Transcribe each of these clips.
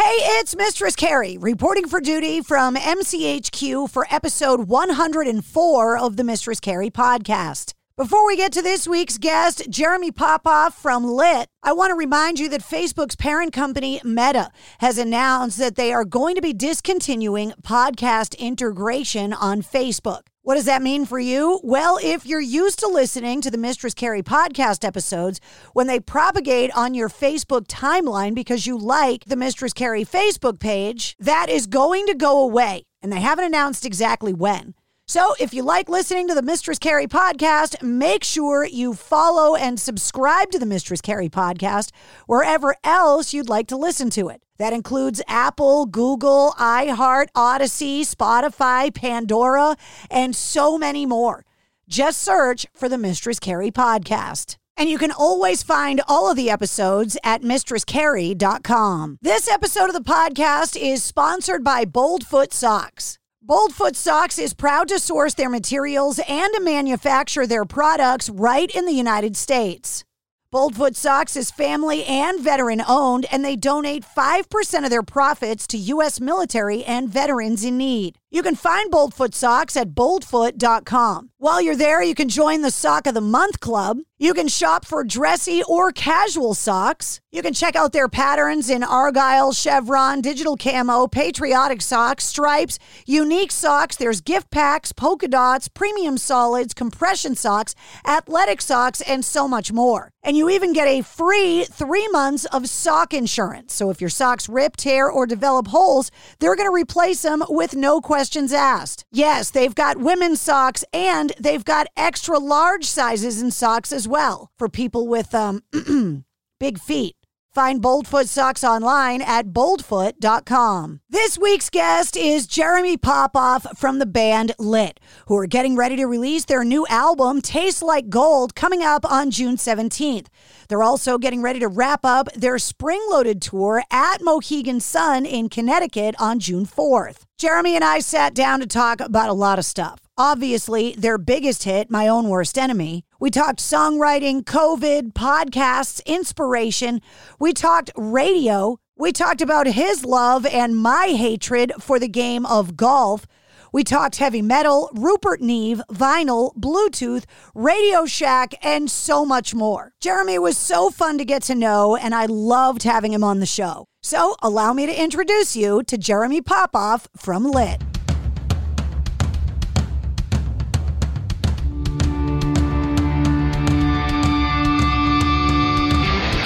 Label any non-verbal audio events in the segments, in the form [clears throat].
Hey, it's Mistress Carrie reporting for duty from MCHQ for episode 104 of the Mistress Carrie podcast. Before we get to this week's guest, Jeremy Popoff from Lit, I want to remind you that Facebook's parent company, Meta, has announced that they are going to be discontinuing podcast integration on Facebook. What does that mean for you? Well, if you're used to listening to the Mistress Carrie podcast episodes when they propagate on your Facebook timeline because you like the Mistress Carrie Facebook page, that is going to go away. And they haven't announced exactly when. So, if you like listening to the Mistress Carrie podcast, make sure you follow and subscribe to the Mistress Carrie podcast wherever else you'd like to listen to it. That includes Apple, Google, iHeart, Audacy, Spotify, Pandora, and so many more. Just search for the Mistress Carrie podcast. And you can always find all of the episodes at mistresscarrie.com. This episode of the podcast is sponsored by Boldfoot Socks. Boldfoot Socks is proud to source their materials and to manufacture their products right in the United States. Boldfoot Socks is family and veteran owned, and they donate 5% of their profits to U.S. military and veterans in need. You can find Boldfoot Socks at boldfoot.com. While you're there, you can join the Sock of the Month Club. You can shop for dressy or casual socks. You can check out their patterns in Argyle, Chevron, digital camo, patriotic socks, stripes, unique socks. There's gift packs, polka dots, premium solids, compression socks, athletic socks, and so much more. And you even get a free three months of sock insurance. So if your socks rip, tear, or develop holes, they're going to replace them with no questions asked. Yes, they've got women's socks and they've got extra large sizes in socks as well for people with um [clears throat] big feet. Find Boldfoot socks online at boldfoot.com. This week's guest is Jeremy Popoff from the band Lit, who are getting ready to release their new album, Tastes Like Gold, coming up on June 17th. They're also getting ready to wrap up their spring loaded tour at Mohegan Sun in Connecticut on June 4th. Jeremy and I sat down to talk about a lot of stuff. Obviously, their biggest hit, My Own Worst Enemy. We talked songwriting, COVID, podcasts, inspiration. We talked radio. We talked about his love and my hatred for the game of golf. We talked heavy metal, Rupert Neve, vinyl, Bluetooth, Radio Shack, and so much more. Jeremy was so fun to get to know, and I loved having him on the show. So, allow me to introduce you to Jeremy Popoff from Lit.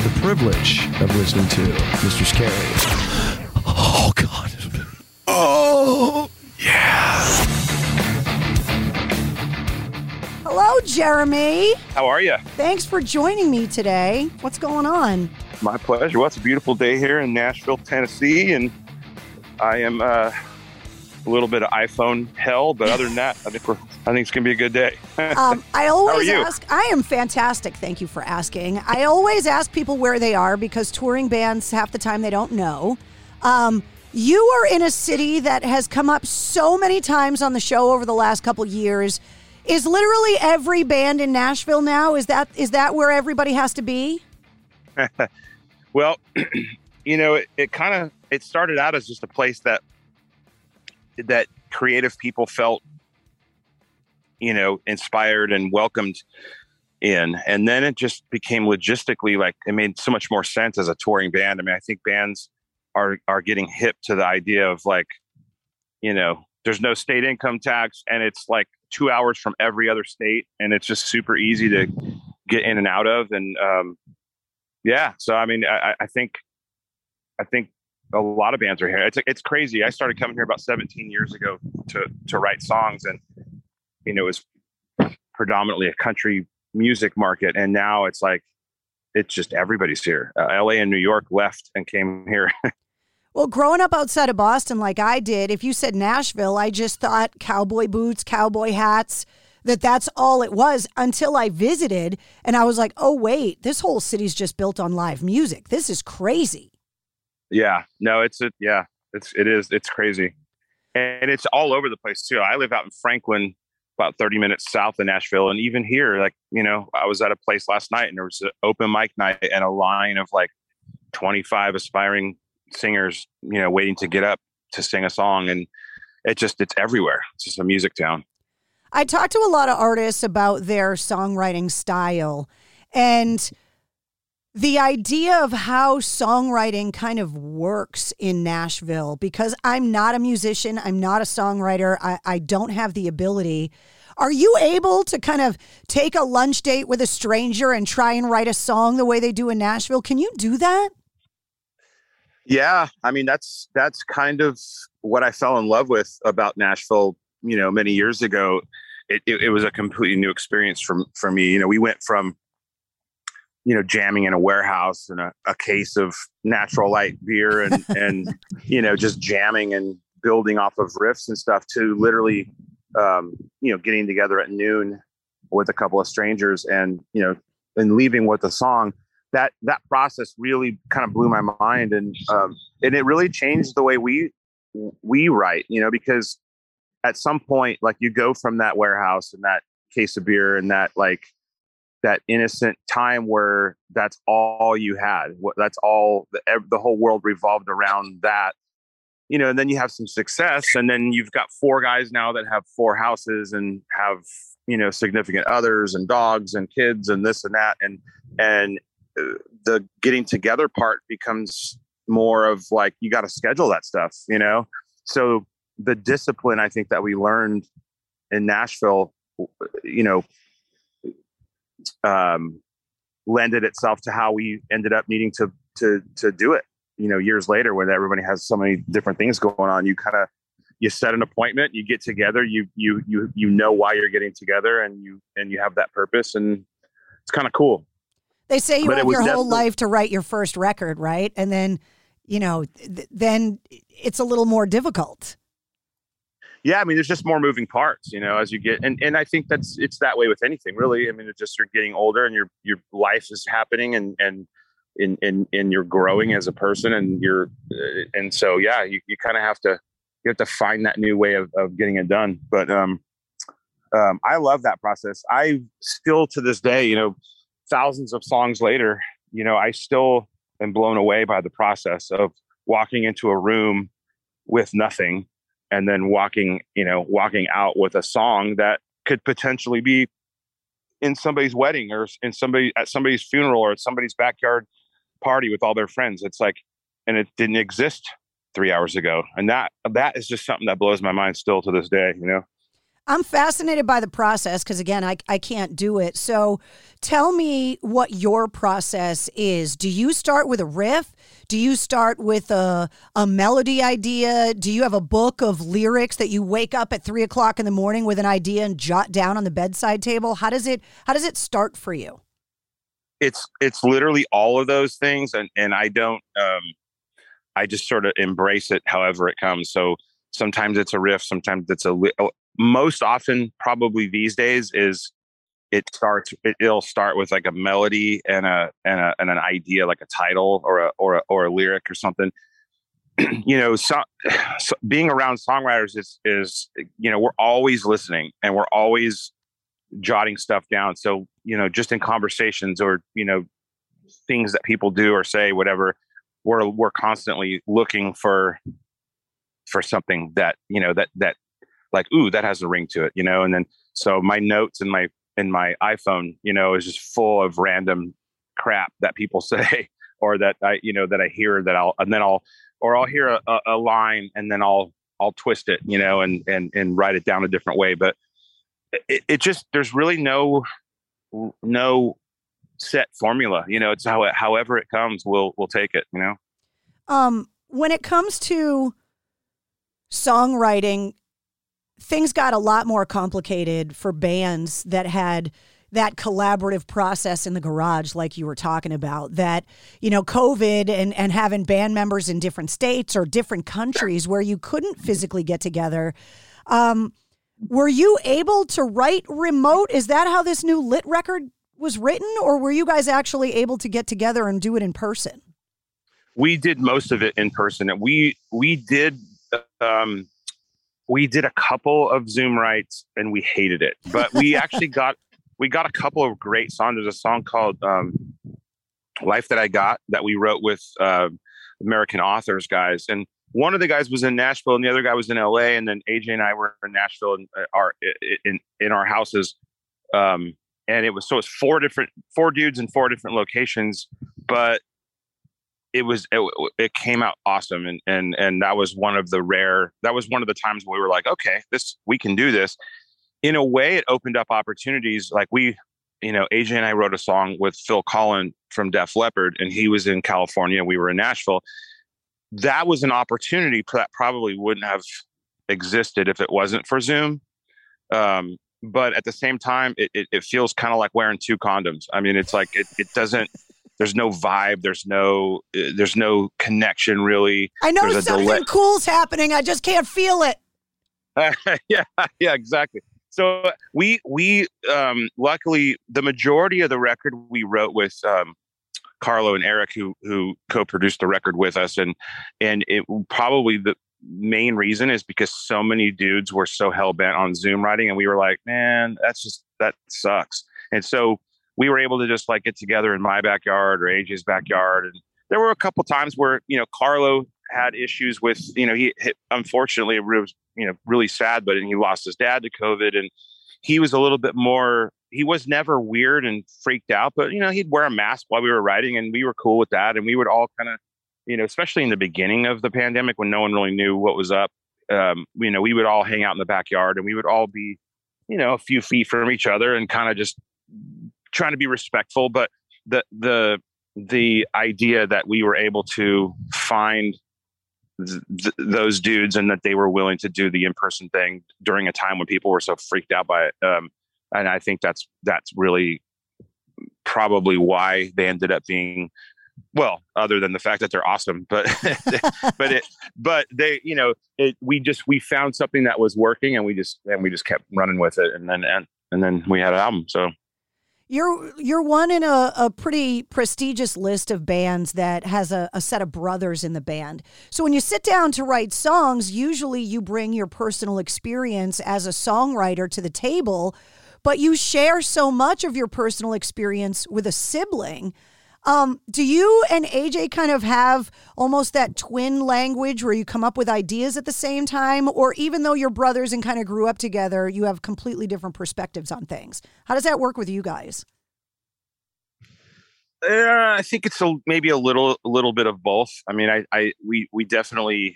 have the privilege of listening to Mr. Carrie. Oh, God. Oh, yeah. Hello, Jeremy. How are you? Thanks for joining me today. What's going on? My pleasure. Well, it's a beautiful day here in Nashville, Tennessee, and I am uh, a little bit of iPhone hell, but other than that, I think we're. I think it's gonna be a good day. [laughs] Um, I always ask. I am fantastic. Thank you for asking. I always ask people where they are because touring bands half the time they don't know. Um, you are in a city that has come up so many times on the show over the last couple years. Is literally every band in Nashville now? Is that is that where everybody has to be? [laughs] well, [clears throat] you know, it, it kind of it started out as just a place that that creative people felt, you know, inspired and welcomed in, and then it just became logistically like it made so much more sense as a touring band. I mean, I think bands are are getting hip to the idea of like, you know, there's no state income tax, and it's like two hours from every other state, and it's just super easy to get in and out of, and um, yeah. So I mean, I, I think I think a lot of bands are here. It's it's crazy. I started coming here about 17 years ago to to write songs, and you know, it was predominantly a country music market, and now it's like it's just everybody's here. Uh, L.A. and New York left and came here. [laughs] well, growing up outside of Boston, like I did, if you said Nashville, I just thought cowboy boots, cowboy hats. That that's all it was until I visited, and I was like, "Oh wait, this whole city's just built on live music. This is crazy." Yeah, no, it's a yeah, it's it is it's crazy, and it's all over the place too. I live out in Franklin, about 30 minutes south of Nashville. And even here, like, you know, I was at a place last night and there was an open mic night and a line of like 25 aspiring singers, you know, waiting to get up to sing a song. And it just, it's everywhere. It's just a music town. I talked to a lot of artists about their songwriting style and the idea of how songwriting kind of works in Nashville because I'm not a musician, I'm not a songwriter, I, I don't have the ability. Are you able to kind of take a lunch date with a stranger and try and write a song the way they do in Nashville? Can you do that? Yeah, I mean that's that's kind of what I fell in love with about Nashville. You know, many years ago, it, it, it was a completely new experience for for me. You know, we went from you know, jamming in a warehouse and a, a case of natural light beer and, [laughs] and, you know, just jamming and building off of riffs and stuff to literally, um, you know, getting together at noon with a couple of strangers and, you know, and leaving with a song that, that process really kind of blew my mind. And, um, and it really changed the way we, we write, you know, because at some point, like you go from that warehouse and that case of beer and that like, that innocent time where that's all you had. That's all the, the whole world revolved around that. You know, and then you have some success, and then you've got four guys now that have four houses and have you know significant others and dogs and kids and this and that, and and uh, the getting together part becomes more of like you got to schedule that stuff, you know. So the discipline I think that we learned in Nashville, you know, um, lended itself to how we ended up needing to to to do it. You know, years later, when everybody has so many different things going on, you kind of you set an appointment, you get together, you you you you know why you're getting together, and you and you have that purpose, and it's kind of cool. They say you but have your whole life to write your first record, right? And then, you know, th- then it's a little more difficult yeah, I mean, there's just more moving parts, you know, as you get, and and I think that's it's that way with anything, really. I mean, it's just you're getting older, and your your life is happening, and and and and, and you're growing as a person, and you're, uh, and so yeah, you you kind of have to you have to find that new way of of getting it done. But um, um, I love that process. I still to this day, you know, thousands of songs later, you know, I still am blown away by the process of walking into a room with nothing and then walking, you know, walking out with a song that could potentially be in somebody's wedding or in somebody at somebody's funeral or at somebody's backyard party with all their friends. It's like, and it didn't exist three hours ago. And that, that is just something that blows my mind still to this day, you know? I'm fascinated by the process because, again, I, I can't do it. So tell me what your process is. Do you start with a riff? Do you start with a, a melody idea? Do you have a book of lyrics that you wake up at three o'clock in the morning with an idea and jot down on the bedside table? How does it how does it start for you? It's it's literally all of those things, and and I don't um, I just sort of embrace it however it comes. So sometimes it's a riff, sometimes it's a most often probably these days is it starts it, will start with like a melody and a and a and an idea like a title or a or a, or a lyric or something [clears throat] you know, so, [sighs] so being around songwriters is is you know we're always listening and we're always jotting stuff down. So you know, just in conversations or you know things that people do or say, whatever, we're we're constantly looking for for something that you know that that like ooh that has a ring to it, you know. And then so my notes and my in my iPhone, you know, is just full of random crap that people [laughs] say or that I you know that I hear that I'll and then I'll or I'll hear a, a, line and then I'll I'll twist it, you know, and and and write it down a different way. But it, it just there's really no no set formula. You know, it's how it, however it comes, we'll we'll take it. You know. Um, when it comes to songwriting, things got a lot more complicated for bands that had that collaborative process in the garage like you were talking about that you know covid and and having band members in different states or different countries where you couldn't physically get together. Um, were you able to write remote? Is that how this new lit record was written? Or were you guys actually able to get together and do it in person? We did most of it in person. And we we did um we did a couple of zoom writes and we hated it but we [laughs] actually got we got a couple of great songs. There's a song called um, "Life That I Got" that we wrote with uh, American authors guys, and one of the guys was in Nashville, and the other guy was in L.A. And then AJ and I were in Nashville in uh, our in in our houses, um, and it was so it's four different four dudes in four different locations, but it was it, it came out awesome and and and that was one of the rare that was one of the times we were like okay this we can do this in a way, it opened up opportunities. Like we, you know, AJ and I wrote a song with Phil Collen from Def Leppard, and he was in California. We were in Nashville. That was an opportunity that probably wouldn't have existed if it wasn't for Zoom. Um, but at the same time, it, it, it feels kind of like wearing two condoms. I mean, it's like it, it doesn't. There's no vibe. There's no. Uh, there's no connection really. I know something cool's happening. I just can't feel it. [laughs] yeah, yeah, exactly so we we um, luckily the majority of the record we wrote with um, Carlo and Eric who who co-produced the record with us and and it probably the main reason is because so many dudes were so hell bent on Zoom writing and we were like man that's just that sucks and so we were able to just like get together in my backyard or AJ's backyard. And there were a couple times where you know Carlo had issues with you know he, he unfortunately it was you know really sad but he lost his dad to covid and he was a little bit more he was never weird and freaked out but you know he'd wear a mask while we were riding and we were cool with that and we would all kind of you know especially in the beginning of the pandemic when no one really knew what was up um, you know we would all hang out in the backyard and we would all be you know a few feet from each other and kind of just trying to be respectful but the the the idea that we were able to find th- those dudes and that they were willing to do the in-person thing during a time when people were so freaked out by it um, and i think that's that's really probably why they ended up being well other than the fact that they're awesome but [laughs] but it but they you know it we just we found something that was working and we just and we just kept running with it and then and and then we had an album so you're you're one in a, a pretty prestigious list of bands that has a, a set of brothers in the band. So when you sit down to write songs, usually you bring your personal experience as a songwriter to the table, but you share so much of your personal experience with a sibling. Um, do you and AJ kind of have almost that twin language where you come up with ideas at the same time? Or even though you're brothers and kind of grew up together, you have completely different perspectives on things? How does that work with you guys? Uh, I think it's a, maybe a little, a little bit of both. I mean, I, I, we, we definitely,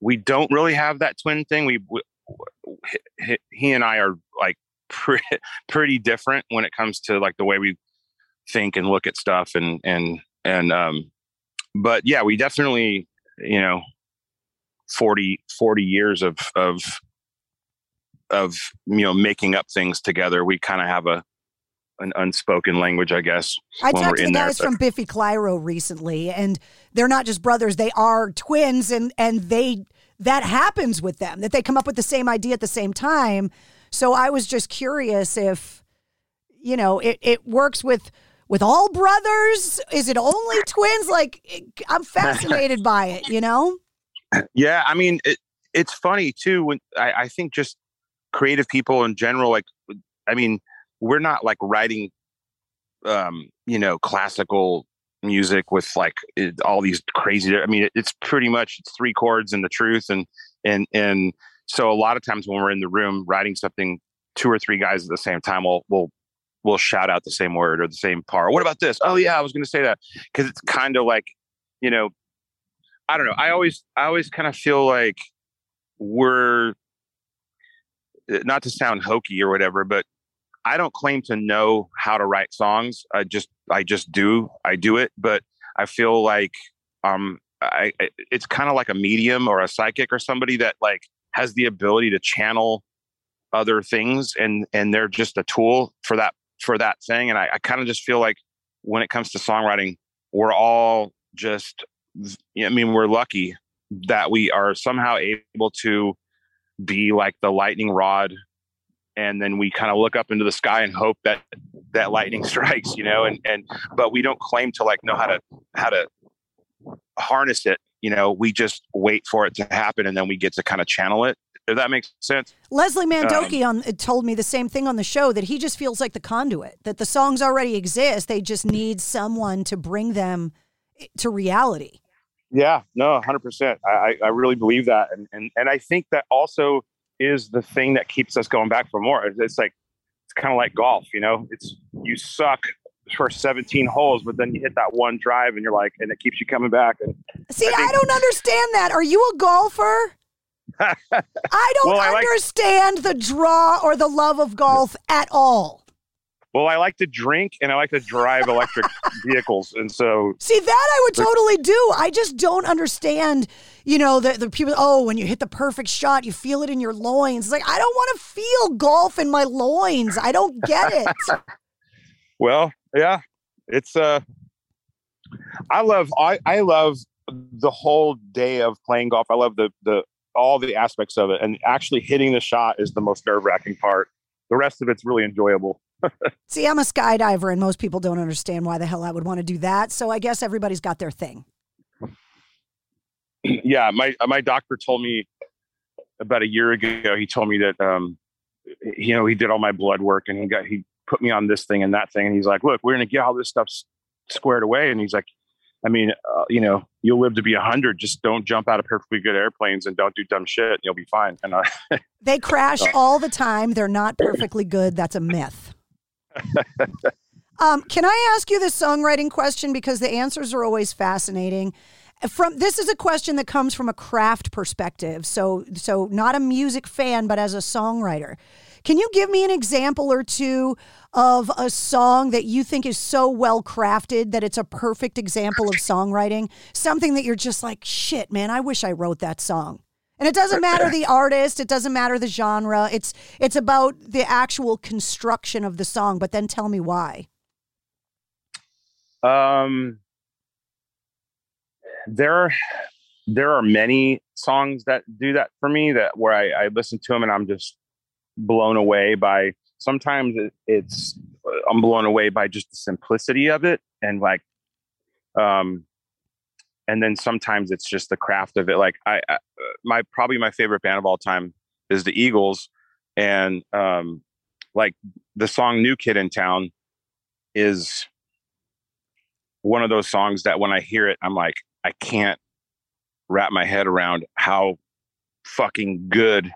we don't really have that twin thing. We, we he, and I are like pretty, [laughs] pretty different when it comes to like the way we think and look at stuff and and and um but yeah we definitely you know 40 40 years of of of you know making up things together we kind of have a an unspoken language, I guess. I talked to the guys there, from Biffy Clyro recently, and they're not just brothers; they are twins, and and they that happens with them that they come up with the same idea at the same time. So I was just curious if you know it it works with with all brothers? Is it only twins? Like, I'm [laughs] fascinated by it, you know? Yeah, I mean, it, it's funny too. When I, I think just creative people in general, like, I mean, we're not like writing, um, you know, classical music with like it, all these crazy. I mean, it, it's pretty much it's three chords and the truth, and and and so a lot of times when we're in the room writing something, two or three guys at the same time will will will shout out the same word or the same part. What about this? Oh yeah, I was going to say that because it's kind of like, you know, I don't know. I always I always kind of feel like we're eh, not to sound hokey or whatever, but I don't claim to know how to write songs. I just I just do. I do it, but I feel like um I it's kind of like a medium or a psychic or somebody that like has the ability to channel other things and and they're just a tool for that for that thing and i, I kind of just feel like when it comes to songwriting we're all just i mean we're lucky that we are somehow able to be like the lightning rod and then we kind of look up into the sky and hope that that lightning [laughs] strikes you know and and but we don't claim to like know how to how to harness it you know we just wait for it to happen and then we get to kind of channel it if that makes sense. Leslie mandoki um, on told me the same thing on the show that he just feels like the conduit that the songs already exist. They just need someone to bring them to reality. Yeah no 100% i i really believe that. And and, and i think that also is the thing that keeps us going back for more. It's like it's kind of like golf you know? It's you suck for 17 holes, but then you hit that one drive and you're like, and it keeps you coming back. And see, I, think, I don't understand that. Are you a golfer? I don't well, I understand like, the draw or the love of golf at all. Well, I like to drink and I like to drive electric [laughs] vehicles, and so see that I would totally do. I just don't understand, you know, the the people. Oh, when you hit the perfect shot, you feel it in your loins. It's like I don't want to feel golf in my loins. I don't get it. [laughs] well, yeah, it's uh, I love I I love the whole day of playing golf. I love the the all the aspects of it, and actually hitting the shot is the most nerve wracking part. The rest of it's really enjoyable. [laughs] See, I'm a skydiver, and most people don't understand why the hell I would want to do that. So I guess everybody's got their thing. [clears throat] Yeah, my my doctor told me about a year ago. He told me that um, you know he did all my blood work, and he got he put me on this thing and that thing. And he's like, look, we're going to get all this stuff squared away. And he's like, I mean, uh, you know, you'll live to be a hundred. Just don't jump out of perfectly good airplanes and don't do dumb shit. And you'll be fine. And uh, [laughs] they crash all the time. They're not perfectly good. That's a myth. um, can I ask you the songwriting question because the answers are always fascinating. From this is a question that comes from a craft perspective. So, so not a music fan, but as a songwriter. Can you give me an example or two of a song that you think is so well crafted that it's a perfect example of songwriting? Something that you're just like, shit, man, I wish I wrote that song. And it doesn't matter the [laughs] artist, it doesn't matter the genre. It's it's about the actual construction of the song, but then tell me why. Um there there are many songs that do that for me that where I, I listen to them and I'm just blown away by sometimes it, it's i'm blown away by just the simplicity of it and like um and then sometimes it's just the craft of it. Like i, I my probably my favorite band of all time is the eagles. And um like the song new kid in town is one of those songs that when i hear it i'm like i can't wrap my head around how fucking good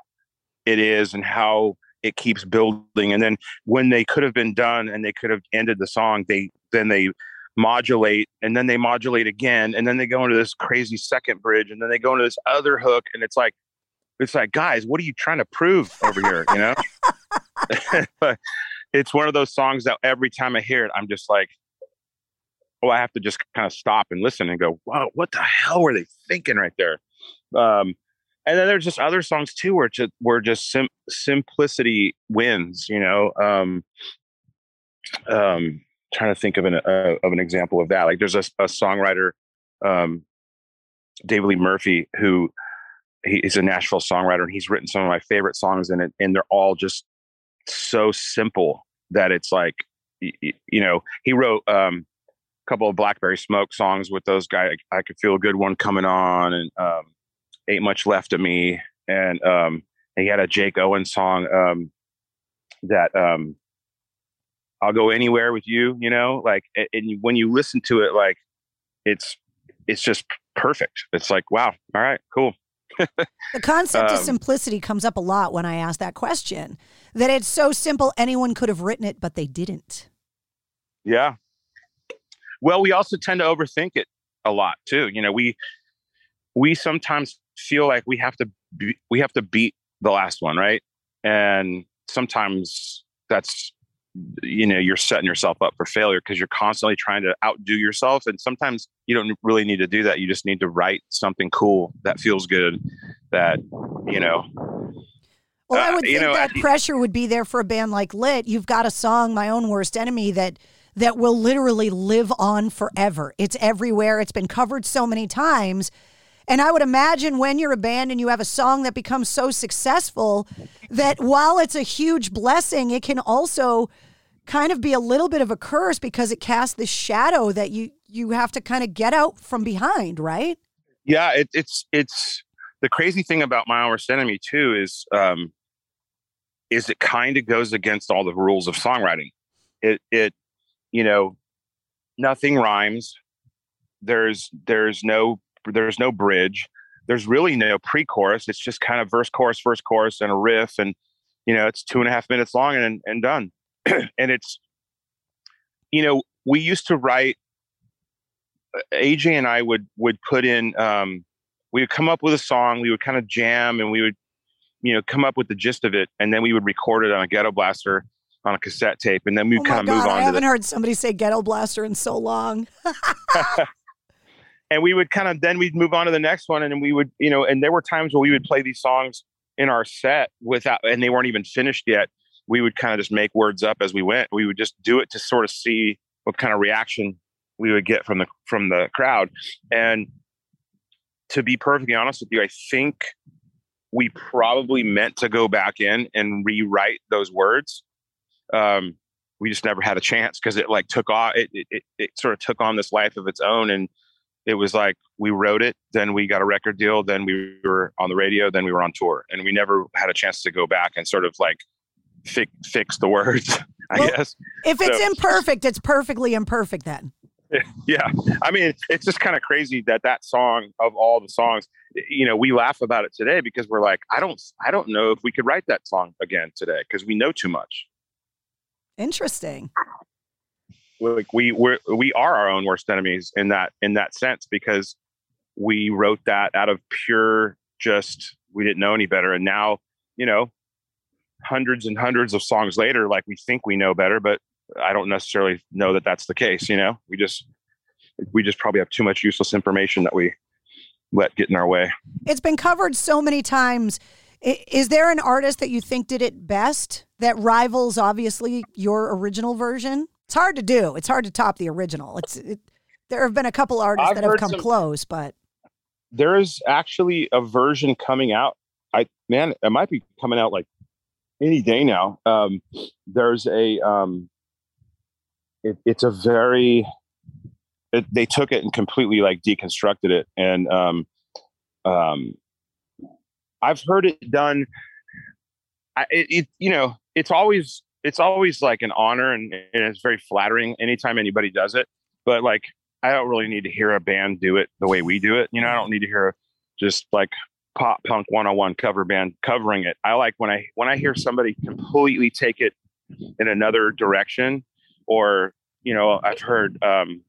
it is and how it keeps building. And then when they could have been done and they could have ended the song, they then they modulate and then they modulate again and then they go into this crazy second bridge and then they go into this other hook and it's like it's like guys what are you trying to prove over here? You know? [laughs] It's one of those songs that every time i hear it i'm just like oh i have to just kind of stop and listen and go wow what the hell were they thinking right there? Um, and then there's just other songs too where just where just sim- simplicity wins you know um um trying to think of an uh, of an example of that. Like there's a, a songwriter um david lee murphy who he's a nashville songwriter and he's written some of my favorite songs in it and they're all just so simple that it's like you, know he wrote um a couple of blackberry smoke songs with those guys i could feel a good one coming on and um ain't much left of me, and um, he had a Jake Owen song um, that um, I'll go anywhere with you. You know, like and when you listen to it, like it's it's just perfect. It's like wow, all right, cool. the concept Um, of simplicity comes up a lot when I ask that question. That it's so simple, anyone could have written it, but they didn't. Yeah. Well, we also tend to overthink it a lot too. You know, we we sometimes feel like we have to be, we have to beat the last one, right? And sometimes that's you know you're setting yourself up for failure because you're constantly trying to outdo yourself and sometimes you don't really need to do that you just need to write something cool that feels good that you know Well, I Uh, would think know, that I- pressure would be there for a band like Lit. You've got a song, "My Own Worst Enemy," that that will literally live on forever. It's everywhere. It's been covered so many times. And I would imagine when you're a band and you have a song that becomes so successful that while it's a huge blessing, it can also kind of be a little bit of a curse because it casts this shadow that you you have to kind of get out from behind, right? yeah it, it's it's the crazy thing about my worst enemy too is um is it kind of goes against all the rules of songwriting it it you know nothing rhymes there's there's no there's no bridge. There's really no pre-chorus. It's just kind of verse chorus verse chorus and a riff and you know it's two and a half minutes long and and done. [clears throat] And it's you know we used to write AJ and I would would put in um we would come up with a song, we would kind of jam and we would you know come up with the gist of it and then we would record it on a ghetto blaster on a cassette tape and then we Oh kind of move god, I on to haven't the heard somebody say ghetto blaster in so long. [laughs] [laughs] and we would kind of then we'd move on to the next one and we would you know and there were times where we would play these songs in our set without and they weren't even finished yet. We would kind of just make words up as we went. We would just do it to sort of see what kind of reaction we would get from the from the crowd. And to be perfectly honest with you i think we probably meant to go back in and rewrite those words. Um we just never had a chance because it like took off it, it, it, it sort of took on this life of its own and it was like we wrote it then we got a record deal then we were on the radio then we were on tour and we never had a chance to go back and sort of like fi- fix the words [laughs] i Well, guess If it's So- imperfect, it's perfectly imperfect then. [laughs] yeah i mean it's just kind of crazy that that song of all the songs you know we laugh about it today because we're like i don't i don't know if we could write that song again today because we know too much Interesting. Like we we we are our own worst enemies in that in that sense because we wrote that out of pure just we didn't know any better and now you know hundreds and hundreds of songs later like we think we know better but i don't necessarily know that that's the case you know we just we just probably have too much useless information that we let get in our way It's been covered so many times. Is there an artist that you think did it best that rivals obviously your original version? It's hard to do. It's hard to top the original. It's it, there have been a couple artists I've that have come some- close, but there's actually a version coming out. I man, it might be coming out like any day now. Um, there's a um, it, it's a very it, they took it and completely like deconstructed it, and um, um, I've heard it done. I, it, it you know it's always it's always like an honor and, and it's very flattering anytime anybody does it. But like I don't really need to hear a band do it the way we do it. You know, I don't need to hear just like pop punk 101 cover band covering it. I like when I when I hear somebody completely take it in another direction or you know, I've heard um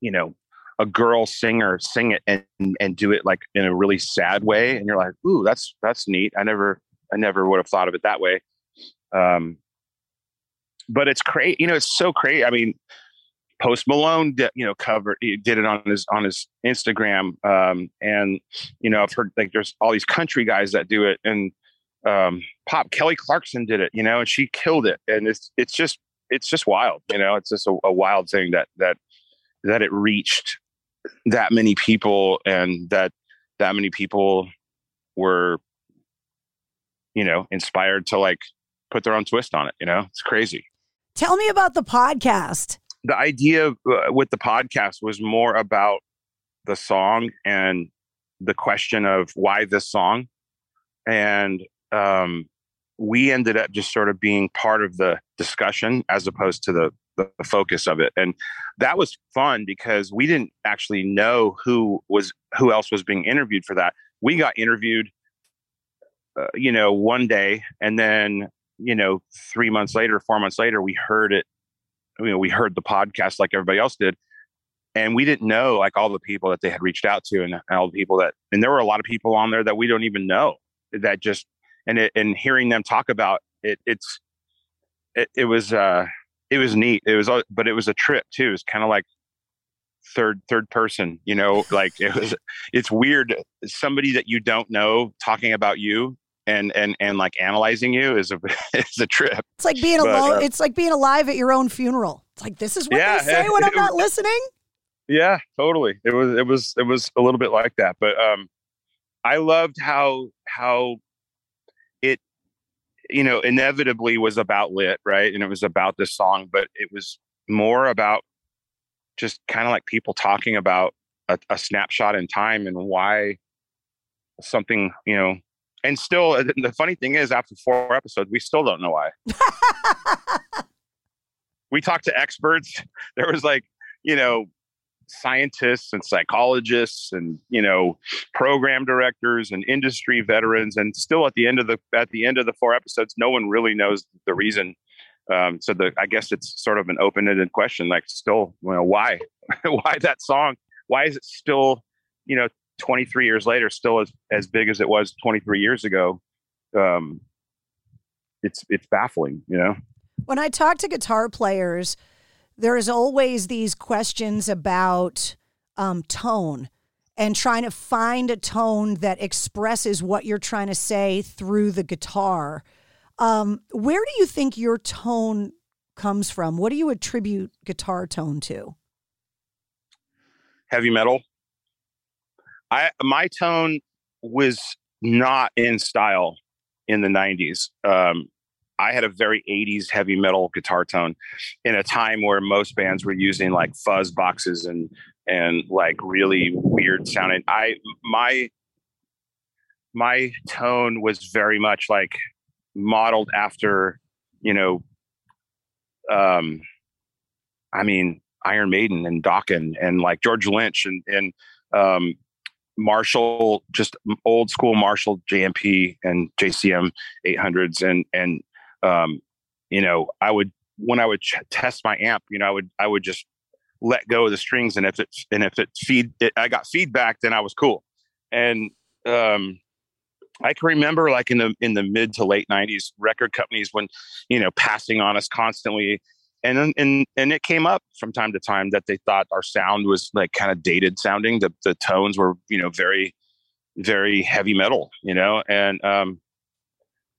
you know, a girl singer sing it and and do it like in a really sad way and you're like, "Ooh, that's that's neat. I never I never would have thought of it that way." Um but it's crazy, you know, it's so crazy. I mean, Post Malone, you know, covered he did it on his on his Instagram, um, and you know, I've heard like there's all these country guys that do it, and um, Pop Kelly Clarkson did it, you know, and she killed it, and it's it's just it's just wild, you know, it's just a, a wild thing that that that it reached that many people, and that that many people were, you know, inspired to like put their own twist on it. You know, it's crazy tell me about the podcast. the idea uh, with the podcast was more about the song and the question of why this song, and um, we ended up just sort of being part of the discussion as opposed to the the focus of it, and that was fun because we didn't actually know who was who else was being interviewed for that. We got interviewed, uh, you know, one day, and then you know, three months later, four months later, we heard it. You know, we heard the podcast like everybody else did, and we didn't know like all the people that they had reached out to and, all the people that and there were a lot of people on there that we don't even know that just and it, and hearing them talk about it it's it, it was uh it was neat. It was but it was a trip too. It's kind of like third third person you know like it was it's weird. Somebody that you don't know talking about you and and and like analyzing you is a [laughs] is a trip. It's like being alone uh, it's like being alive at your own funeral. It's like this is what yeah, they say when [laughs] i'm not listening? Yeah, totally. It was it was it was a little bit like that, but um, I loved how how it you know inevitably was about lit right, and it was about this song, but it was more about just kind of like people talking about a, a snapshot in time and why something you know and still the funny thing is after four episodes we still don't know why. [laughs] We talked to experts. [laughs] There was like you know scientists and psychologists and you know program directors and industry veterans. And still at the end of the at the end of the four episodes no one really knows the reason. Um, so the i guess it's sort of an open-ended question like still you know why? [laughs] Why that song? Why is it still you know 23 years later still as as big as it was 23 years ago um it's it's baffling you know when i talk to guitar players there's always these questions about um, tone and trying to find a tone that expresses what you're trying to say through the guitar. Um, where do you think your tone comes from? What do you attribute guitar tone to? Heavy metal. I my tone was not in style in the 90s. Um, I had a very 80s heavy metal guitar tone in a time where most bands were using like fuzz boxes and and like really weird sounding. I my my tone was very much like modeled after, you know, um I mean Iron Maiden and Dokken and like George Lynch and and um Marshall, just old school Marshall JMP and JCM 800s and and um, you know, I would when I would ch- test my amp, you know, I would I would just let go of the strings, and if it and if it feed it, I got feedback, then I was cool. And um, I can remember like in the in the mid to late '90s, record companies when you know passing on us constantly, and and and it came up from time to time that they thought our sound was like kind of dated sounding. The the tones were you know very very heavy metal, you know, and um,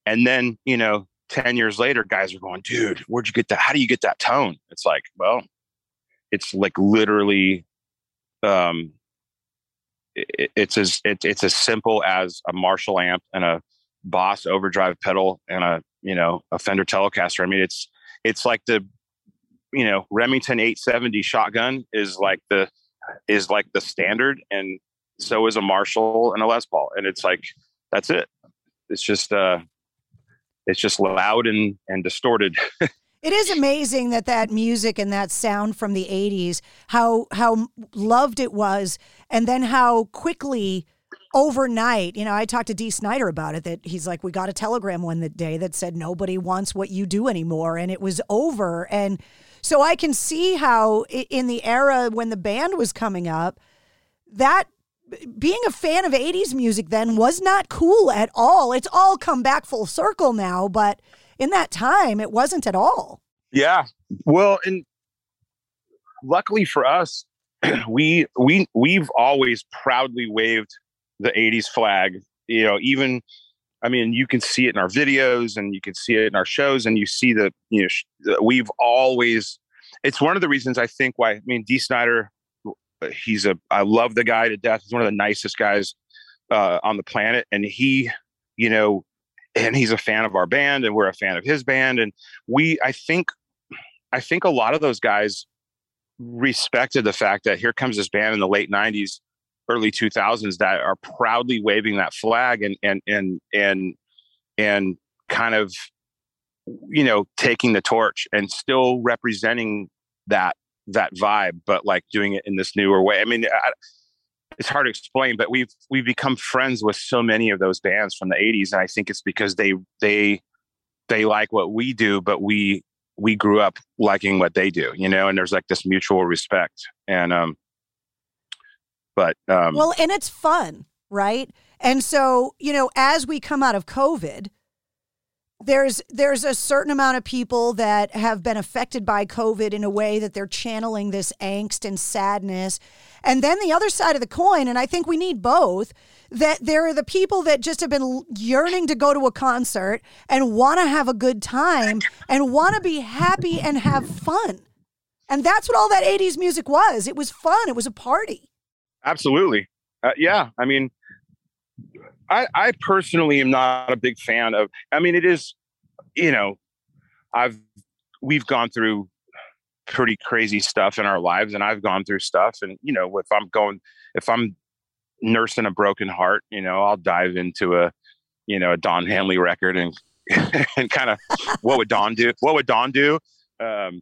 and then you know 10 years later, guys are going, dude, where'd you get that? How do you get that tone? It's like, well, it's like literally, um, it, it's as it, it's as simple as a Marshall amp and a Boss overdrive pedal and a you know a Fender Telecaster. I mean, it's it's like the you know Remington 870 shotgun is like the is like the standard, and so is a Marshall and a Les Paul, and it's like that's it. It's just uh it's just loud and and distorted. [laughs] it is amazing that that music and that sound from the 80s how how loved it was and then how quickly overnight you know i talked to Dee Snider about it that he's like we got a telegram one day that said nobody wants what you do anymore and it was over and so i can see how in the era when the band was coming up that being a fan of 80s music then was not cool at all. It's all come back full circle now, but in that time, it wasn't at all. Yeah. Well, and luckily for us, [clears throat] we we we've always proudly waved the 80s flag. You know, even I mean, you can see it in our videos and you can see it in our shows and you see that you know, we've always it's one of the reasons I think why I mean Dee Snider, he's a I love the guy to death. He's one of the nicest guys uh, on the planet, and he, you know, and he's a fan of our band, and we're a fan of his band, and we I think I think a lot of those guys respected the fact that here comes this band in the late '90s early 2000s that are proudly waving that flag and and and and and kind of you know taking the torch and still representing that that vibe but like doing it in this newer way. I mean I, it's hard to explain but we've we've become friends with so many of those bands from the 80s and i think it's because they they they like what we do but we we grew up liking what they do you know and there's like this mutual respect. And um but um well and it's fun right and so you know as we come out of covid there's there's a certain amount of people that have been affected by COVID in a way that they're channeling this angst and sadness. And then the other side of the coin, and I think we need both, that there are the people that just have been yearning to go to a concert and want to have a good time and want to be happy and have fun. And that's what all that 80s music was. It was fun, it was a party. Absolutely. Uh, yeah. I mean, I, I personally am not a big fan of. I mean, it is, you know, I've we've gone through pretty crazy stuff in our lives, and I've gone through stuff, and you know, if I'm going, if I'm nursing a broken heart, you know, I'll dive into a, you know, a Don Henley record and [laughs] and kind of what would Don do? What would Don do? Um,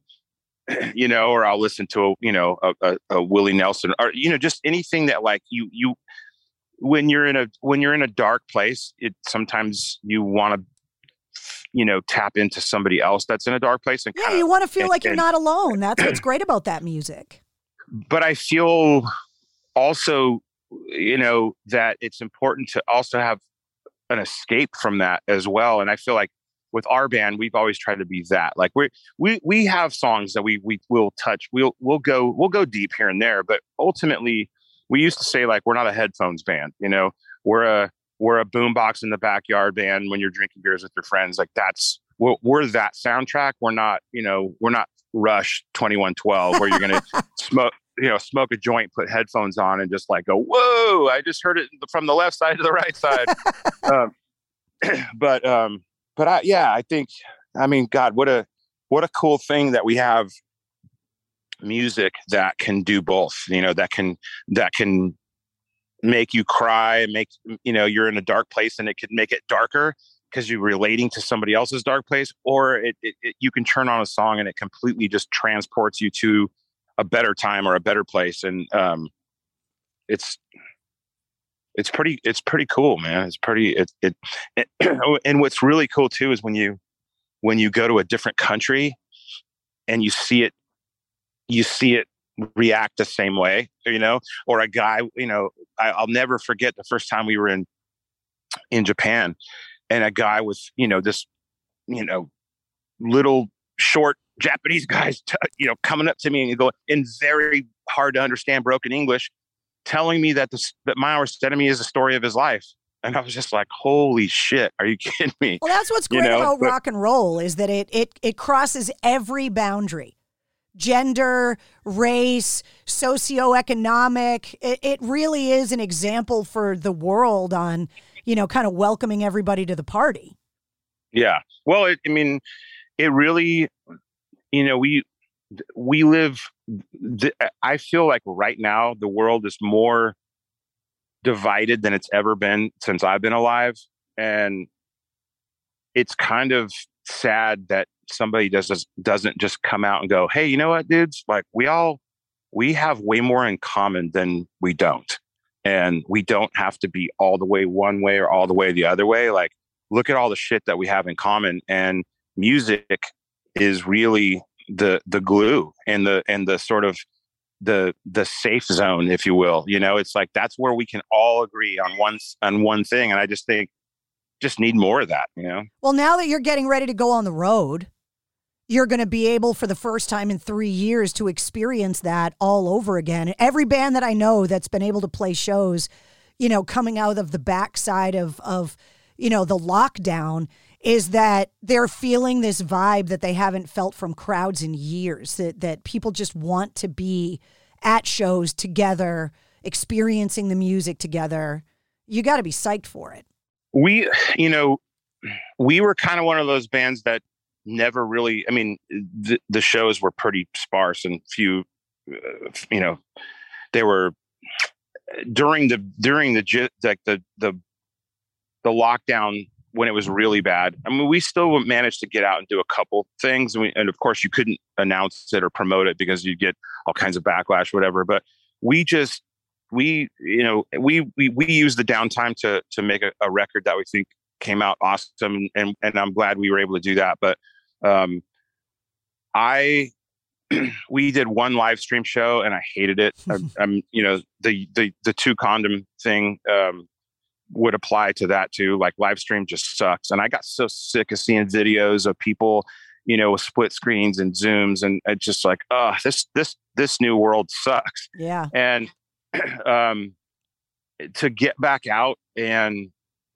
[clears throat] you know, or I'll listen to a, you know, a, a, a Willie Nelson, or you know, just anything that like you you when you're in a when you're in a dark place it sometimes you want to you know tap into somebody else that's in a dark place and yeah kinda, you want to feel and, like you're and, not alone. [clears throat] That's what's great about that music. But i feel also you know that it's important to also have an escape from that as well and i feel like with our band we've always tried to be that like we we we have songs that we we will touch we'll we'll go we'll go deep here and there but ultimately we used to say like we're not a headphones band, you know, we're a we're a boombox in the backyard band when you're drinking beers with your friends. Like that's we're, we're that soundtrack. We're not, you know, we're not Rush twenty one twelve where you're gonna [laughs] smoke, you know, smoke a joint, put headphones on, and just like go, whoa! I just heard it from the left side to the right side. [laughs] um, [clears throat] but um, but I yeah, I think I mean, God, what a what a cool thing that we have music that can do both you know that can that can make you cry and make you know you're in a dark place and it can make it darker because you're relating to somebody else's dark place or it, it, it, you can turn on a song and it completely just transports you to a better time or a better place and um it's it's pretty it's pretty cool man. It's pretty it, it, it [clears throat] oh, and what's really cool too is when you when you go to a different country and you see it you see it react the same way, you know, or a guy, you know, I, will never forget the first time we were in, in Japan and a guy was, you know, this, you know, little short Japanese [laughs] guys, t- you know, coming up to me and go in very hard to understand broken English, telling me that this, that my worst enemy is the story of his life. And I was just like, "Holy shit! Are you [laughs] kidding me?" Well, that's what's great you know? about but, rock and roll is that it it it crosses every boundary gender, race, socioeconomic. It, it really is an example for the world on, you know, kind of welcoming everybody to the party. Yeah. Well, it, I mean, it really, you know, we we live. Uh, I feel like right now the world is more divided than it's ever been since I've been alive, and it's kind of sad that somebody does doesn't just come out and go, "Hey, you know what, dudes? Like we all we have way more in common than we don't." And we don't have to be all the way one way or all the way the other way. Like look at all the shit that we have in common and music is really the the glue and the and the sort of the the safe zone if you will you know it's like that's where we can all agree on one on one thing and i just think just need more of that, you know? Well, now that you're getting ready to go on the road, you're going to be able for the first time in three years to experience that all over again. Every band that I know that's been able to play shows, you know, coming out of the backside of, of, you know, the lockdown is that they're feeling this vibe that they haven't felt from crowds in years, that, that people just want to be at shows together, experiencing the music together. You got to be psyched for it we you know we were kind of one of those bands that never really i mean the, the shows were pretty sparse and few uh, you know they were during the during the like the the the lockdown when it was really bad. I mean, we still managed to get out and do a couple things, and, we, and of course, you couldn't announce it or promote it because you get all kinds of backlash, whatever. But we just we you know we we we use the downtime to to make a, a record that we think came out awesome, and, and I'm glad we were able to do that. But um, I [clears throat] we did one live stream show and I hated it. [laughs] I, I'm, you know, the the the two condom thing um, would apply to that too. Like live stream just sucks, and I got so sick of seeing videos of people, you know, with split screens and zooms, and it's just like, oh, this this this new world sucks. Yeah, and [clears throat] um, to get back out and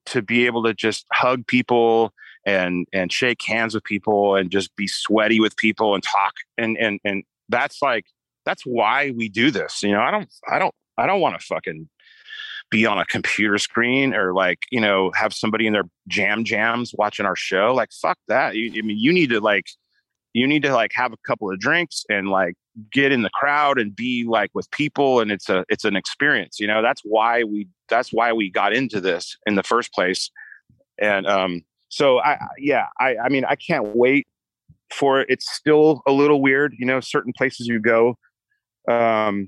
to be able to just hug people and and shake hands with people and just be sweaty with people and talk and and and that's like that's why we do this you know i don't i don't i don't want to fucking be on a computer screen or like you know have somebody in their jam jams watching our show like fuck that you, i mean you need to like you need to like have a couple of drinks and like get in the crowd and be like with people and it's a it's an experience you know that's why we that's why we got into this in the first place and um so I, yeah, I, I mean, I can't wait for it. It's still a little weird, you know. Certain places you go um,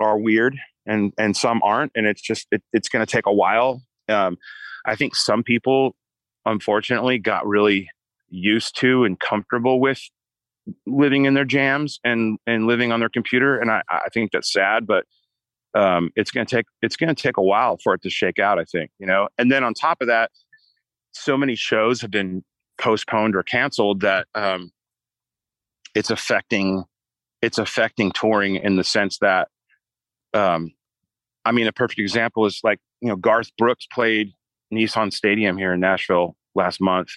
are weird, and and some aren't, and it's just it, it's going to take a while. Um, I think some people, unfortunately, got really used to and comfortable with living in their jams and and living on their computer, and I, I think that's sad, but um, it's going to take it's going to take a while for it to shake out. I think you know, and then on top of that so many shows have been postponed or canceled that um, it's affecting it's affecting touring in the sense that um, I mean a perfect example is like you know Garth Brooks played Nissan Stadium here in Nashville last month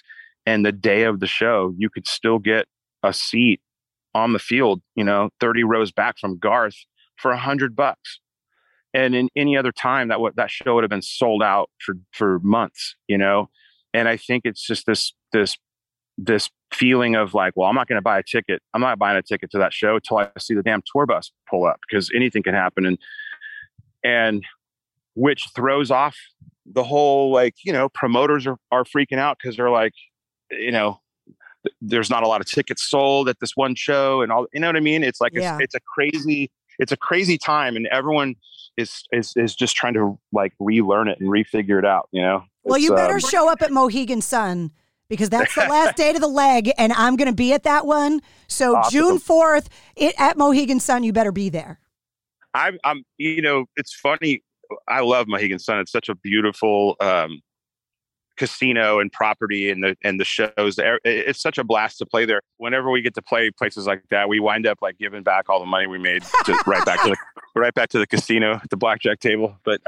and the day of the show you could still get a seat on the field you know 30 rows back from Garth for a hundred bucks. And in any other time that what that show would have been sold out for for months you know? And I think it's just this this this feeling of like, well, I'm not going to buy a ticket. I'm not buying a ticket to that show until I see the damn tour bus pull up because anything can happen, and and which throws off the whole like you know promoters are are freaking out because they're like, you know, there's not a lot of tickets sold at this one show and all. You know what I mean? It's like yeah. it's, it's a crazy it's a crazy time, and everyone is is is just trying to like relearn it and refigure it out. You know. Well, you better um, show up at Mohegan Sun because that's the last date of the leg, and I'm going to be at that one. So awesome. June fourth, it at Mohegan Sun, you better be there. I'm, I'm, you know, it's funny. I love Mohegan Sun. It's such a beautiful um, casino and property, and the and the shows. It's such a blast to play there. Whenever we get to play places like that, we wind up like giving back all the money we made just right back to the [laughs] right back to the casino, the blackjack table. But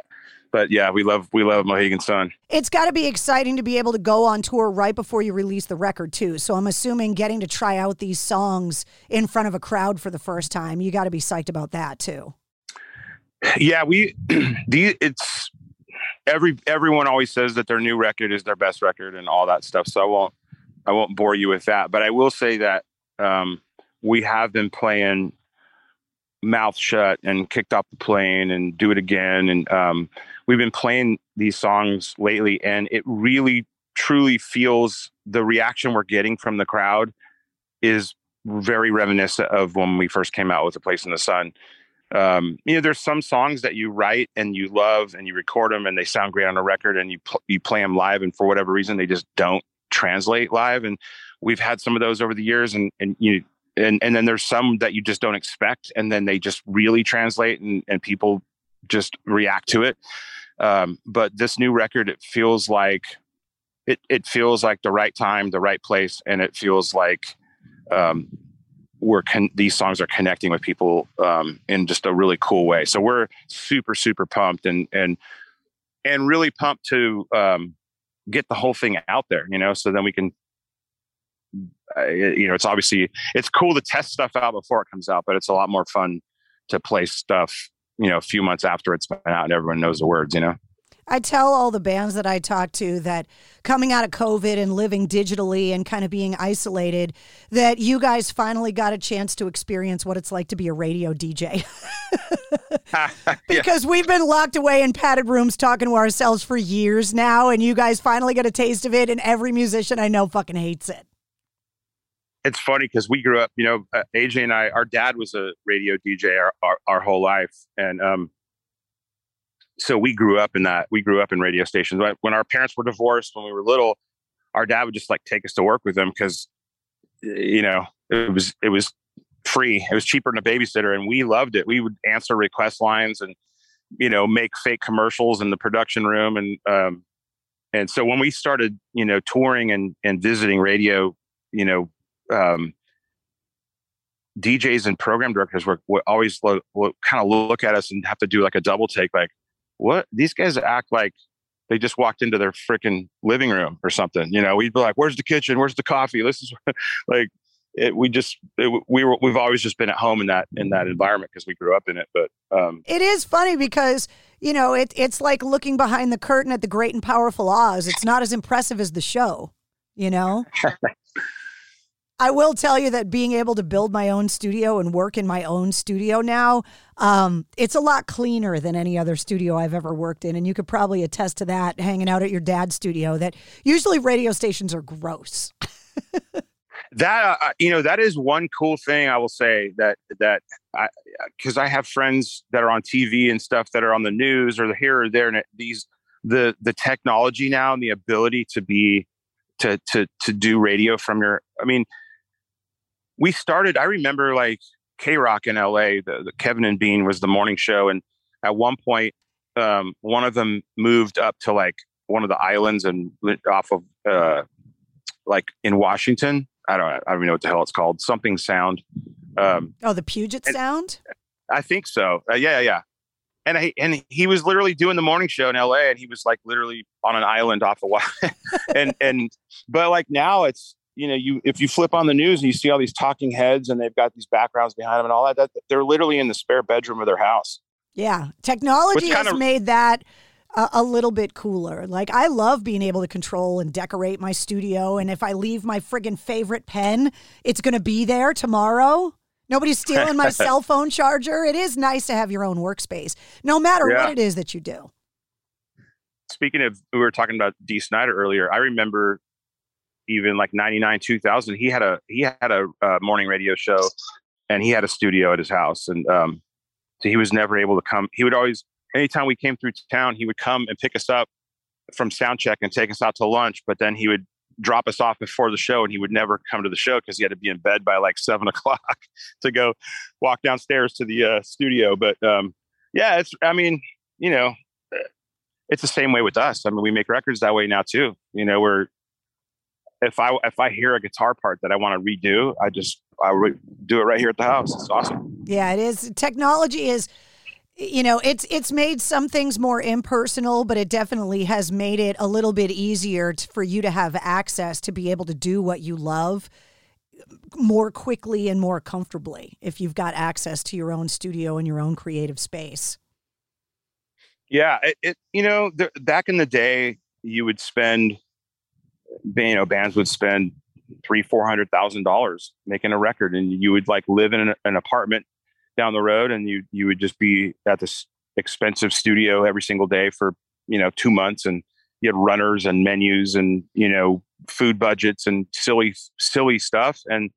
but yeah, we love we love Mohegan Sun. It's got to be exciting to be able to go on tour right before you release the record too. So I'm assuming getting to try out these songs in front of a crowd for the first time, you got to be psyched about that too. Yeah, we [clears throat] the it's every everyone always says that their new record is their best record and all that stuff. So I won't I won't bore you with that, but I will say that um, we have been playing mouth shut and kicked off the plane and do it again. And um, we've been playing these songs lately and it really truly feels the reaction we're getting from the crowd is very reminiscent of when we first came out with a place in the sun. Um, you know there's some songs that you write and you love and you record them and they sound great on a record and you pl- you play them live and for whatever reason they just don't translate live. And we've had some of those over the years and and you and and then there's some that you just don't expect and then they just really translate and, and people just react to it. Um, but this new record it feels like it, it feels like the right time the right place and it feels like um, we're con- these songs are connecting with people um, in just a really cool way. So we're super super pumped and and and really pumped to um, get the whole thing out there you know so then we can uh, you know, it's obviously it's cool to test stuff out before it comes out, but it's a lot more fun to play stuff, you know, a few months after it's been out and everyone knows the words, you know. I tell all the bands that I talk to that coming out of COVID and living digitally and kind of being isolated, that you guys finally got a chance to experience what it's like to be a radio DJ. [laughs] [laughs] because we've been locked away in padded rooms talking to ourselves for years now, and you guys finally get a taste of it, and every musician I know fucking hates it. It's funny because we grew up, you know, uh, AJ and I, our dad was a radio DJ our, our, our whole life. And, um, so we grew up in that. We grew up in radio stations. When our parents were divorced when we were little, our dad would just like take us to work with him because, you know, it was it was free. It was cheaper than a babysitter, and we loved it. We would answer request lines and you know make fake commercials in the production room, and um, and so when we started, you know, touring and and visiting radio, you know, um, DJs and program directors were, would always lo- kind of look at us and have to do like a double take, like, what these guys act like they just walked into their freaking living room or something. You know, we'd be like, "Where's the kitchen? Where's the coffee?" This is [laughs] like it, we just it, we were we've always just been at home in that in that environment because we grew up in it. But um, it is funny because you know it it's like looking behind the curtain at the Great and Powerful Oz. It's not as impressive as the show. You know. [laughs] I will tell you that being able to build my own studio and work in my own studio now, um, it's a lot cleaner than any other studio I've ever worked in. And you could probably attest to that hanging out at your dad's studio, that usually radio stations are gross. [laughs] that uh, uh, you know that is one cool thing I will say that that because I, I, have friends that are on TV and stuff that are on the news or here or there and these the the technology now and the ability to be to to to do radio from your I mean we started, I remember like KROQ in LA, the, the, Kevin and Bean was the morning show. And at one point, um, one of them moved up to like one of the islands and off of uh, like in Washington. I don't, I don't even know what the hell it's called. Something Sound. Um, oh, the Puget Sound. I think so. Uh, yeah, yeah. And I, and he was literally doing the morning show in LA, and he was like literally on an island off of [laughs] and and but like now it's you know, you if you flip on the news and you see all these talking heads and they've got these backgrounds behind them and all that, that they're literally in the spare bedroom of their house. Yeah, technology has of, made that a, a, little bit cooler. Like I love being able to control and decorate my studio, and if I leave my friggin' favorite pen, it's going to be there tomorrow. Nobody's stealing my [laughs] cell phone charger. It is nice to have your own workspace, no matter yeah. what it is that you do. Speaking of, we were talking about Dee Snider earlier. I remember even like 99 2000 he had a he had a uh, morning radio show and he had a studio at his house and um so he was never able to come. He would always anytime we came through town he would come and pick us up from sound check and take us out to lunch but then he would drop us off before the show and he would never come to the show because he had to be in bed by like seven [laughs] o'clock to go walk downstairs to the uh, studio but um yeah it's i mean you know it's the same way with us. I mean we make records that way now too. You know we're if I if I hear a guitar part that I want to redo, I just I re- do it right here at the house. It's awesome. Yeah, it is. Technology is you know it's it's made some things more impersonal but it definitely has made it a little bit easier to, for you to have access to be able to do what you love more quickly and more comfortably if you've got access to your own studio and your own creative space yeah it, it you know the, back in the day you would spend you know bands would spend three four hundred thousand dollars making a record and you would like live in an, an, apartment down the road and you you would just be at this expensive studio every single day for you know two months and you had runners and menus and you know food budgets and silly silly stuff and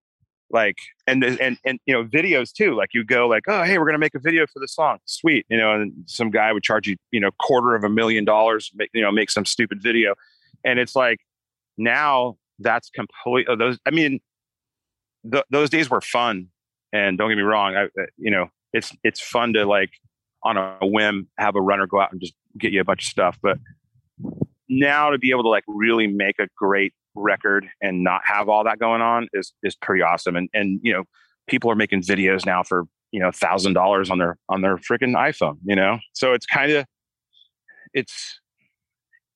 like and and and you know videos too like you go like oh hey we're gonna make a video for the song. Sweet you know and some guy would charge you you know quarter of a million dollars make, you know make some stupid video and it's like now that's complete uh, those i mean th- those days were fun and don't get me wrong I, uh, you know it's it's fun to like on a whim have a runner go out and just get you a bunch of stuff but now to be able to like really make a great record and not have all that going on is is pretty awesome and and you know people are making videos now for you know thousand dollars on their on their freaking iphone you know? So it's kind of it's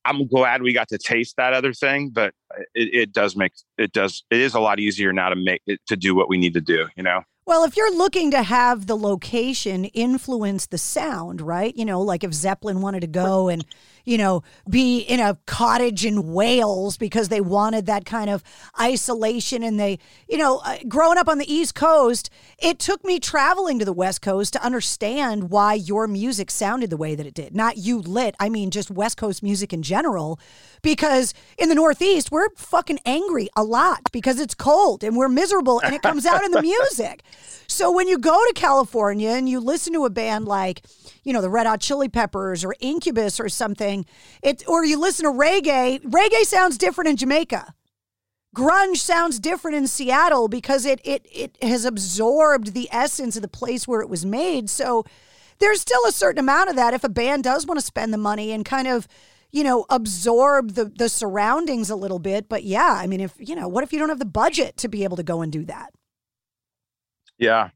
I'm glad we got to taste that other thing, but it, it, does make it does it is a lot easier now to make it to do what we need to do, you know. Well, if you're looking to have the location influence the sound, right? You know, like if Zeppelin wanted to go and you know, be in a cottage in Wales because they wanted that kind of isolation. And they, you know, uh, growing up on the East Coast, it took me traveling to the West Coast to understand why your music sounded the way that it did. Not you lit, I mean, just West Coast music in general. Because in the Northeast, we're fucking angry a lot because it's cold and we're miserable and it comes out in the [laughs] music. So when you go to California and you listen to a band like, you know, the Red Hot Chili Peppers or Incubus or something, it or you listen to reggae, reggae sounds different in Jamaica. Grunge sounds different in Seattle because it it it has absorbed the essence of the place where it was made. So there's still a certain amount of that if a band does want to spend the money and kind of you know absorb the the surroundings a little bit but yeah i mean if you know what if you don't have the budget to be able to go and do that yeah.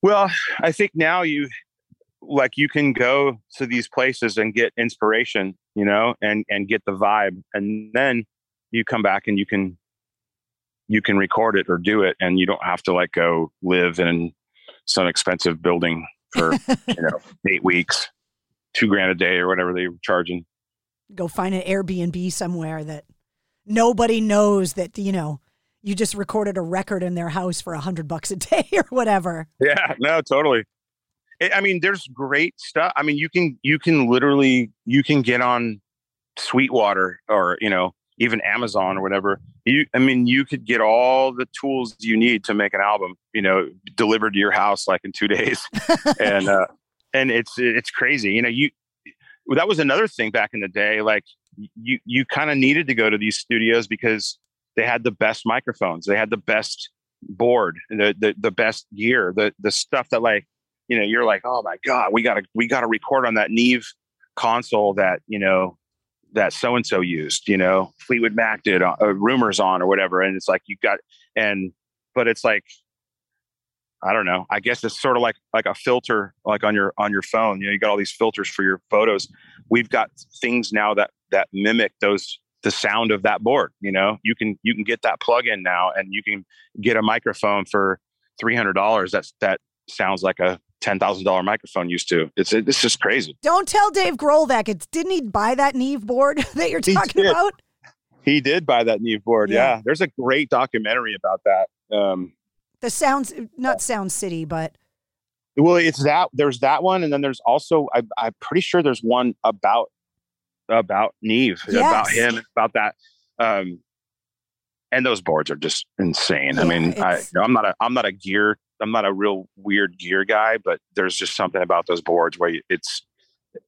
Well, I think now you like you can go to these places and get inspiration, you know, and and get the vibe and then you come back and you can you can record it or do it and you don't have to like go live in some expensive building for, you know, [laughs] 8 weeks, 2 grand a day or whatever they were charging. Go find an Airbnb somewhere that nobody knows that, you know, you just recorded a record in their house for a hundred bucks a day [laughs] or whatever. Yeah, no, totally. I mean, there's great stuff. I mean, you can you can literally you can get on Sweetwater or you know even Amazon or whatever. You, I mean, you could get all the tools you need to make an album. You know, delivered to your house like in two [laughs] days, and uh, and it's it's crazy. You know, you that was another thing back in the day. Like you you kind of needed to go to these studios because they had the best microphones they had the best board the the, the best gear the the stuff that like you know you're like oh my god we gotta we gotta record on that neve console that you know that so and so used you know fleetwood mac did uh, rumors on or whatever and it's like you got and but it's like I don't know. I guess it's sort of like like a filter, like on your on your phone. You know, you got all these filters for your photos. We've got things now that that mimic those the sound of that board you know you can you can get that plug in now and you can get a microphone for $300 that's that sounds like a $10,000 microphone used to. It's it's just crazy. Don't tell Dave Grohl that. It's, didn't he buy that Neve board [laughs] that you're talking about? He did buy that Neve board. Yeah. yeah. There's a great documentary about that. Um, the sounds, not Sound City, but. Well, it's that. There's that one. And then there's also, I, I'm pretty sure there's one about about Neve, yes. about him, about that. Um, and those boards are just insane. Yeah, I mean, I, you know, I'm not a, I'm not a gear, I'm not a real weird gear guy, but there's just something about those boards where it's,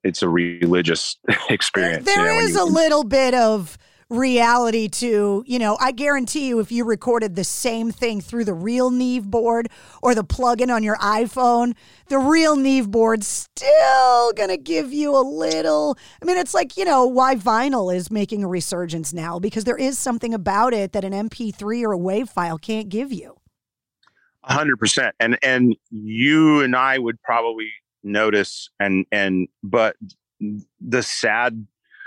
it's a religious [laughs] experience. There you know, is you, a little bit of reality to, you know, I guarantee you if you recorded the same thing through the real Neve board or the plug-in on your iPhone, the real Neve board's still going to give you a little I mean, it's like, you know, why vinyl is making a resurgence now because there is something about it that an MP3 or a WAV file can't give you. 100%. And and you and I would probably notice and and but the sad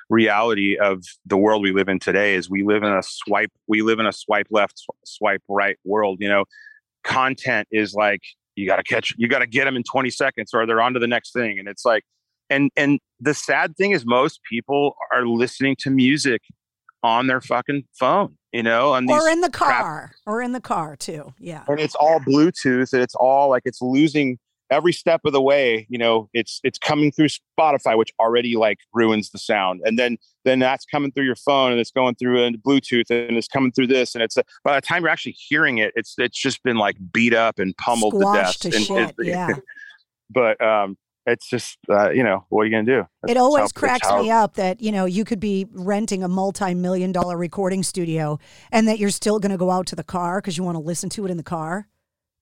reality of the world we live in today is we live in a swipe we live in a swipe left swipe right world you know content is like you got to catch you got to get them in 20 seconds or they're on to the next thing and it's like and and the sad thing is most people are listening to music on their fucking phone you know or in the car crap. or in the car too yeah and it's all bluetooth and it's all like it's losing every step of the way you know it's it's coming through spotify which already like ruins the sound and then then that's coming through your phone and it's going through and bluetooth and it's coming through this and it's a, by the time you're actually hearing it it's it's just been like beat up and pummeled Squashed to death to and, shit, [laughs] yeah. but um it's just uh, you know what are you gonna do that's, it always how, cracks how, me up that you know you could be renting a multi-million dollar recording studio and that you're still gonna go out to the car because you want to listen to it in the car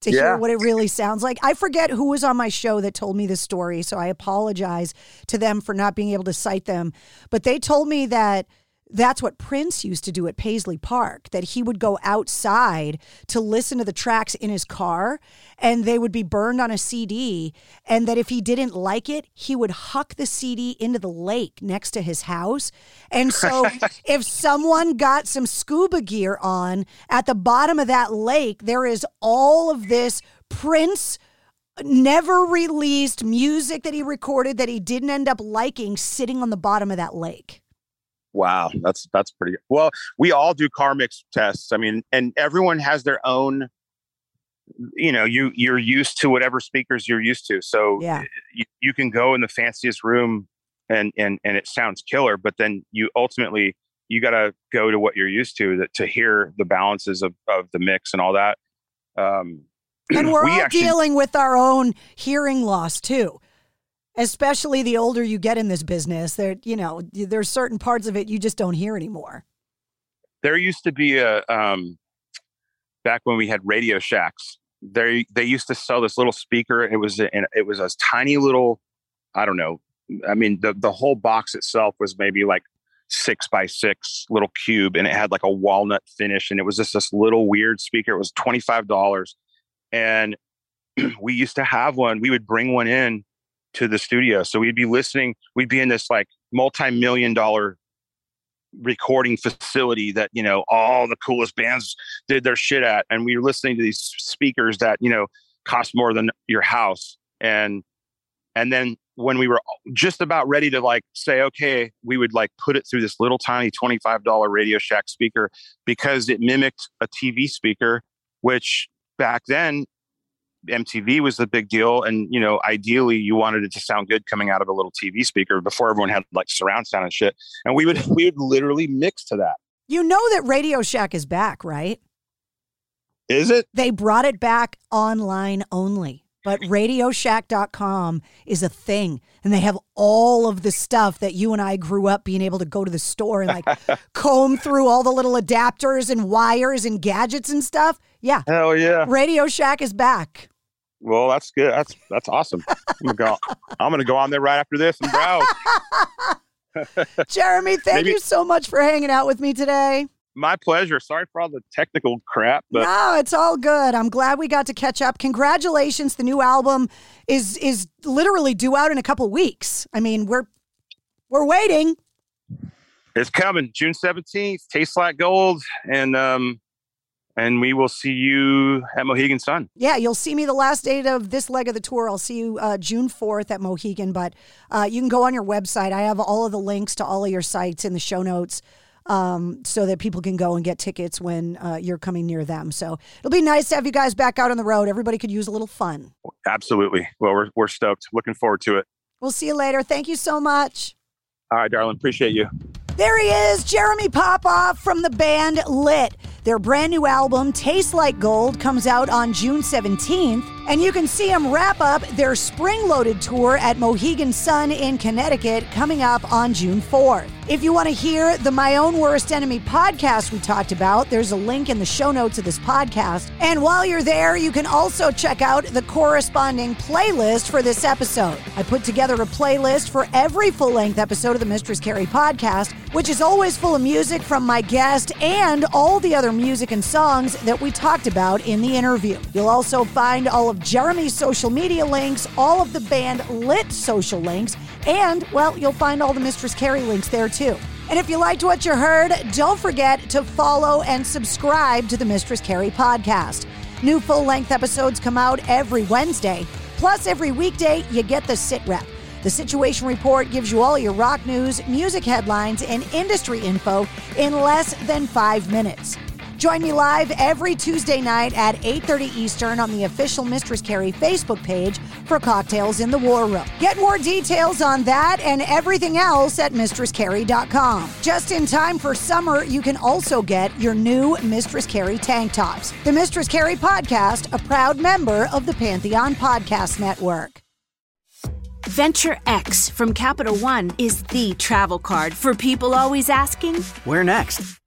to yeah. hear what it really sounds like. I forget who was on my show that told me this story, so I apologize to them for not being able to cite them. But they told me that that's what Prince used to do at Paisley Park, that he would go outside to listen to the tracks in his car and they would be burned on a CD. And that if he didn't like it, he would huck the CD into the lake next to his house. And so [laughs] if someone got some scuba gear on at the bottom of that lake, there is all of this Prince never released music that he recorded that he didn't end up liking sitting on the bottom of that lake. Wow, that's that's pretty good. Well, we all do car mix tests. I mean, and everyone has their own you know, you you're used to whatever speakers you're used to. So yeah. you, you can go in the fanciest room and and and it sounds killer, but then you ultimately you got to go to what you're used to that to hear the balances of of the mix and all that. Um [clears throat] and we're we all actually- dealing with our own hearing loss too. Especially the older you get in this business, there you know, there's certain parts of it you just don't hear anymore. there used to be a um back when we had radio shacks they they used to sell this little speaker. It was a, it was a tiny little i don't know i mean the the whole box itself was maybe like six by six little cube and it had like a walnut finish and it was just this little weird speaker. It was $25 and [clears throat] we used to have one. We would bring one in to the studio. So we'd be listening we'd be in this like multi-million dollar recording facility that you know all the coolest bands did their shit at. And we were listening to these speakers that you know cost more than your house. And and then when we were just about ready to like say okay we would like put it through this little tiny $25 radio shack speaker because it mimicked a tv speaker which back then MTV was the big deal. And, you know, ideally you wanted it to sound good coming out of a little TV speaker before everyone had like surround sound and shit. And we would, [laughs] we would literally mix to that. You know that Radio Shack is back, right? Is it? They brought it back online only, but radioshack.com is a thing. And they have all of the stuff that you and I grew up being able to go to the store and like [laughs] comb through all the little adapters and wires and gadgets and stuff. Yeah. Hell yeah. Radio Shack is back. Well, that's good. That's, that's awesome. I'm gonna go, I'm going to go on there right after this and browse. [laughs] Jeremy, thank Maybe- you so much for hanging out with me today. My pleasure. Sorry for all the technical crap, but no, it's all good. I'm glad we got to catch up. Congratulations. The new album is is literally due out in a couple weeks. I mean, we're we're waiting. it's coming June 17th, tastes like gold. And, um, and we will see you at Mohegan Sun. Yeah, you'll see me the last date of this leg of the tour. I'll see you uh, June 4th at Mohegan, but uh, you can go on your website. I have all of the links to all of your sites in the show notes um, so that people can go and get tickets when uh, you're coming near them. So it'll be nice to have you guys back out on the road. Everybody could use a little fun. Absolutely. Well, we're, we're stoked. Looking forward to it. We'll see you later. Thank you so much. All right, darling. Appreciate you. There he is, Jeremy Popoff from the band Lit. Their brand new album, Tastes Like Gold, comes out on June 17th, and you can see them wrap up their spring loaded tour at Mohegan Sun in Connecticut coming up on June 4th. If you want to hear the My Own Worst Enemy podcast we talked about, there's a link in the show notes of this podcast. And while you're there, you can also check out the corresponding playlist for this episode. I put together a playlist for every full length episode of the Mistress Carrie podcast, which is always full of music from my guest and all the other music and songs that we talked about in the interview. You'll also find all of Jeremy's social media links, all of the band Lit social links, and, well, you'll find all the Mistress Carrie links there too. And if you liked what you heard, don't forget to follow and subscribe to the Mistress Carrie podcast. New full length episodes come out every Wednesday. Plus, every weekday, you get the sit rep. The Situation Report gives you all your rock news, music headlines, and industry info in less than five minutes. Join me live every Tuesday night at 8:30 Eastern on the official Mistress Carrie Facebook page for Cocktails in the War Room. Get more details on that and everything else at mistresscarrie.com. Just in time for summer, you can also get your new Mistress Carrie tank tops. The Mistress Carrie podcast, a proud member of the Pantheon Podcast Network. Venture X from Capital One is the travel card for people always asking, Where next?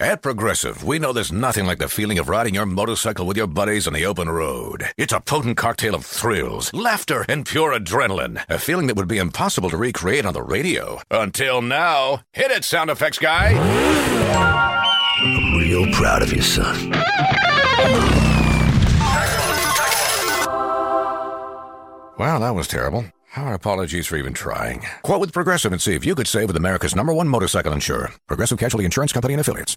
At Progressive, we know there's nothing like the feeling of riding your motorcycle with your buddies on the open road. It's a potent cocktail of thrills, laughter, and pure adrenaline. A feeling that would be impossible to recreate on the radio. Until now. Hit it, sound effects guy. I'm real proud of you, son. Wow, that was terrible. Our apologies for even trying. Quote with Progressive and see if you could save with America's number one motorcycle insurer, Progressive Casualty Insurance Company and Affiliates.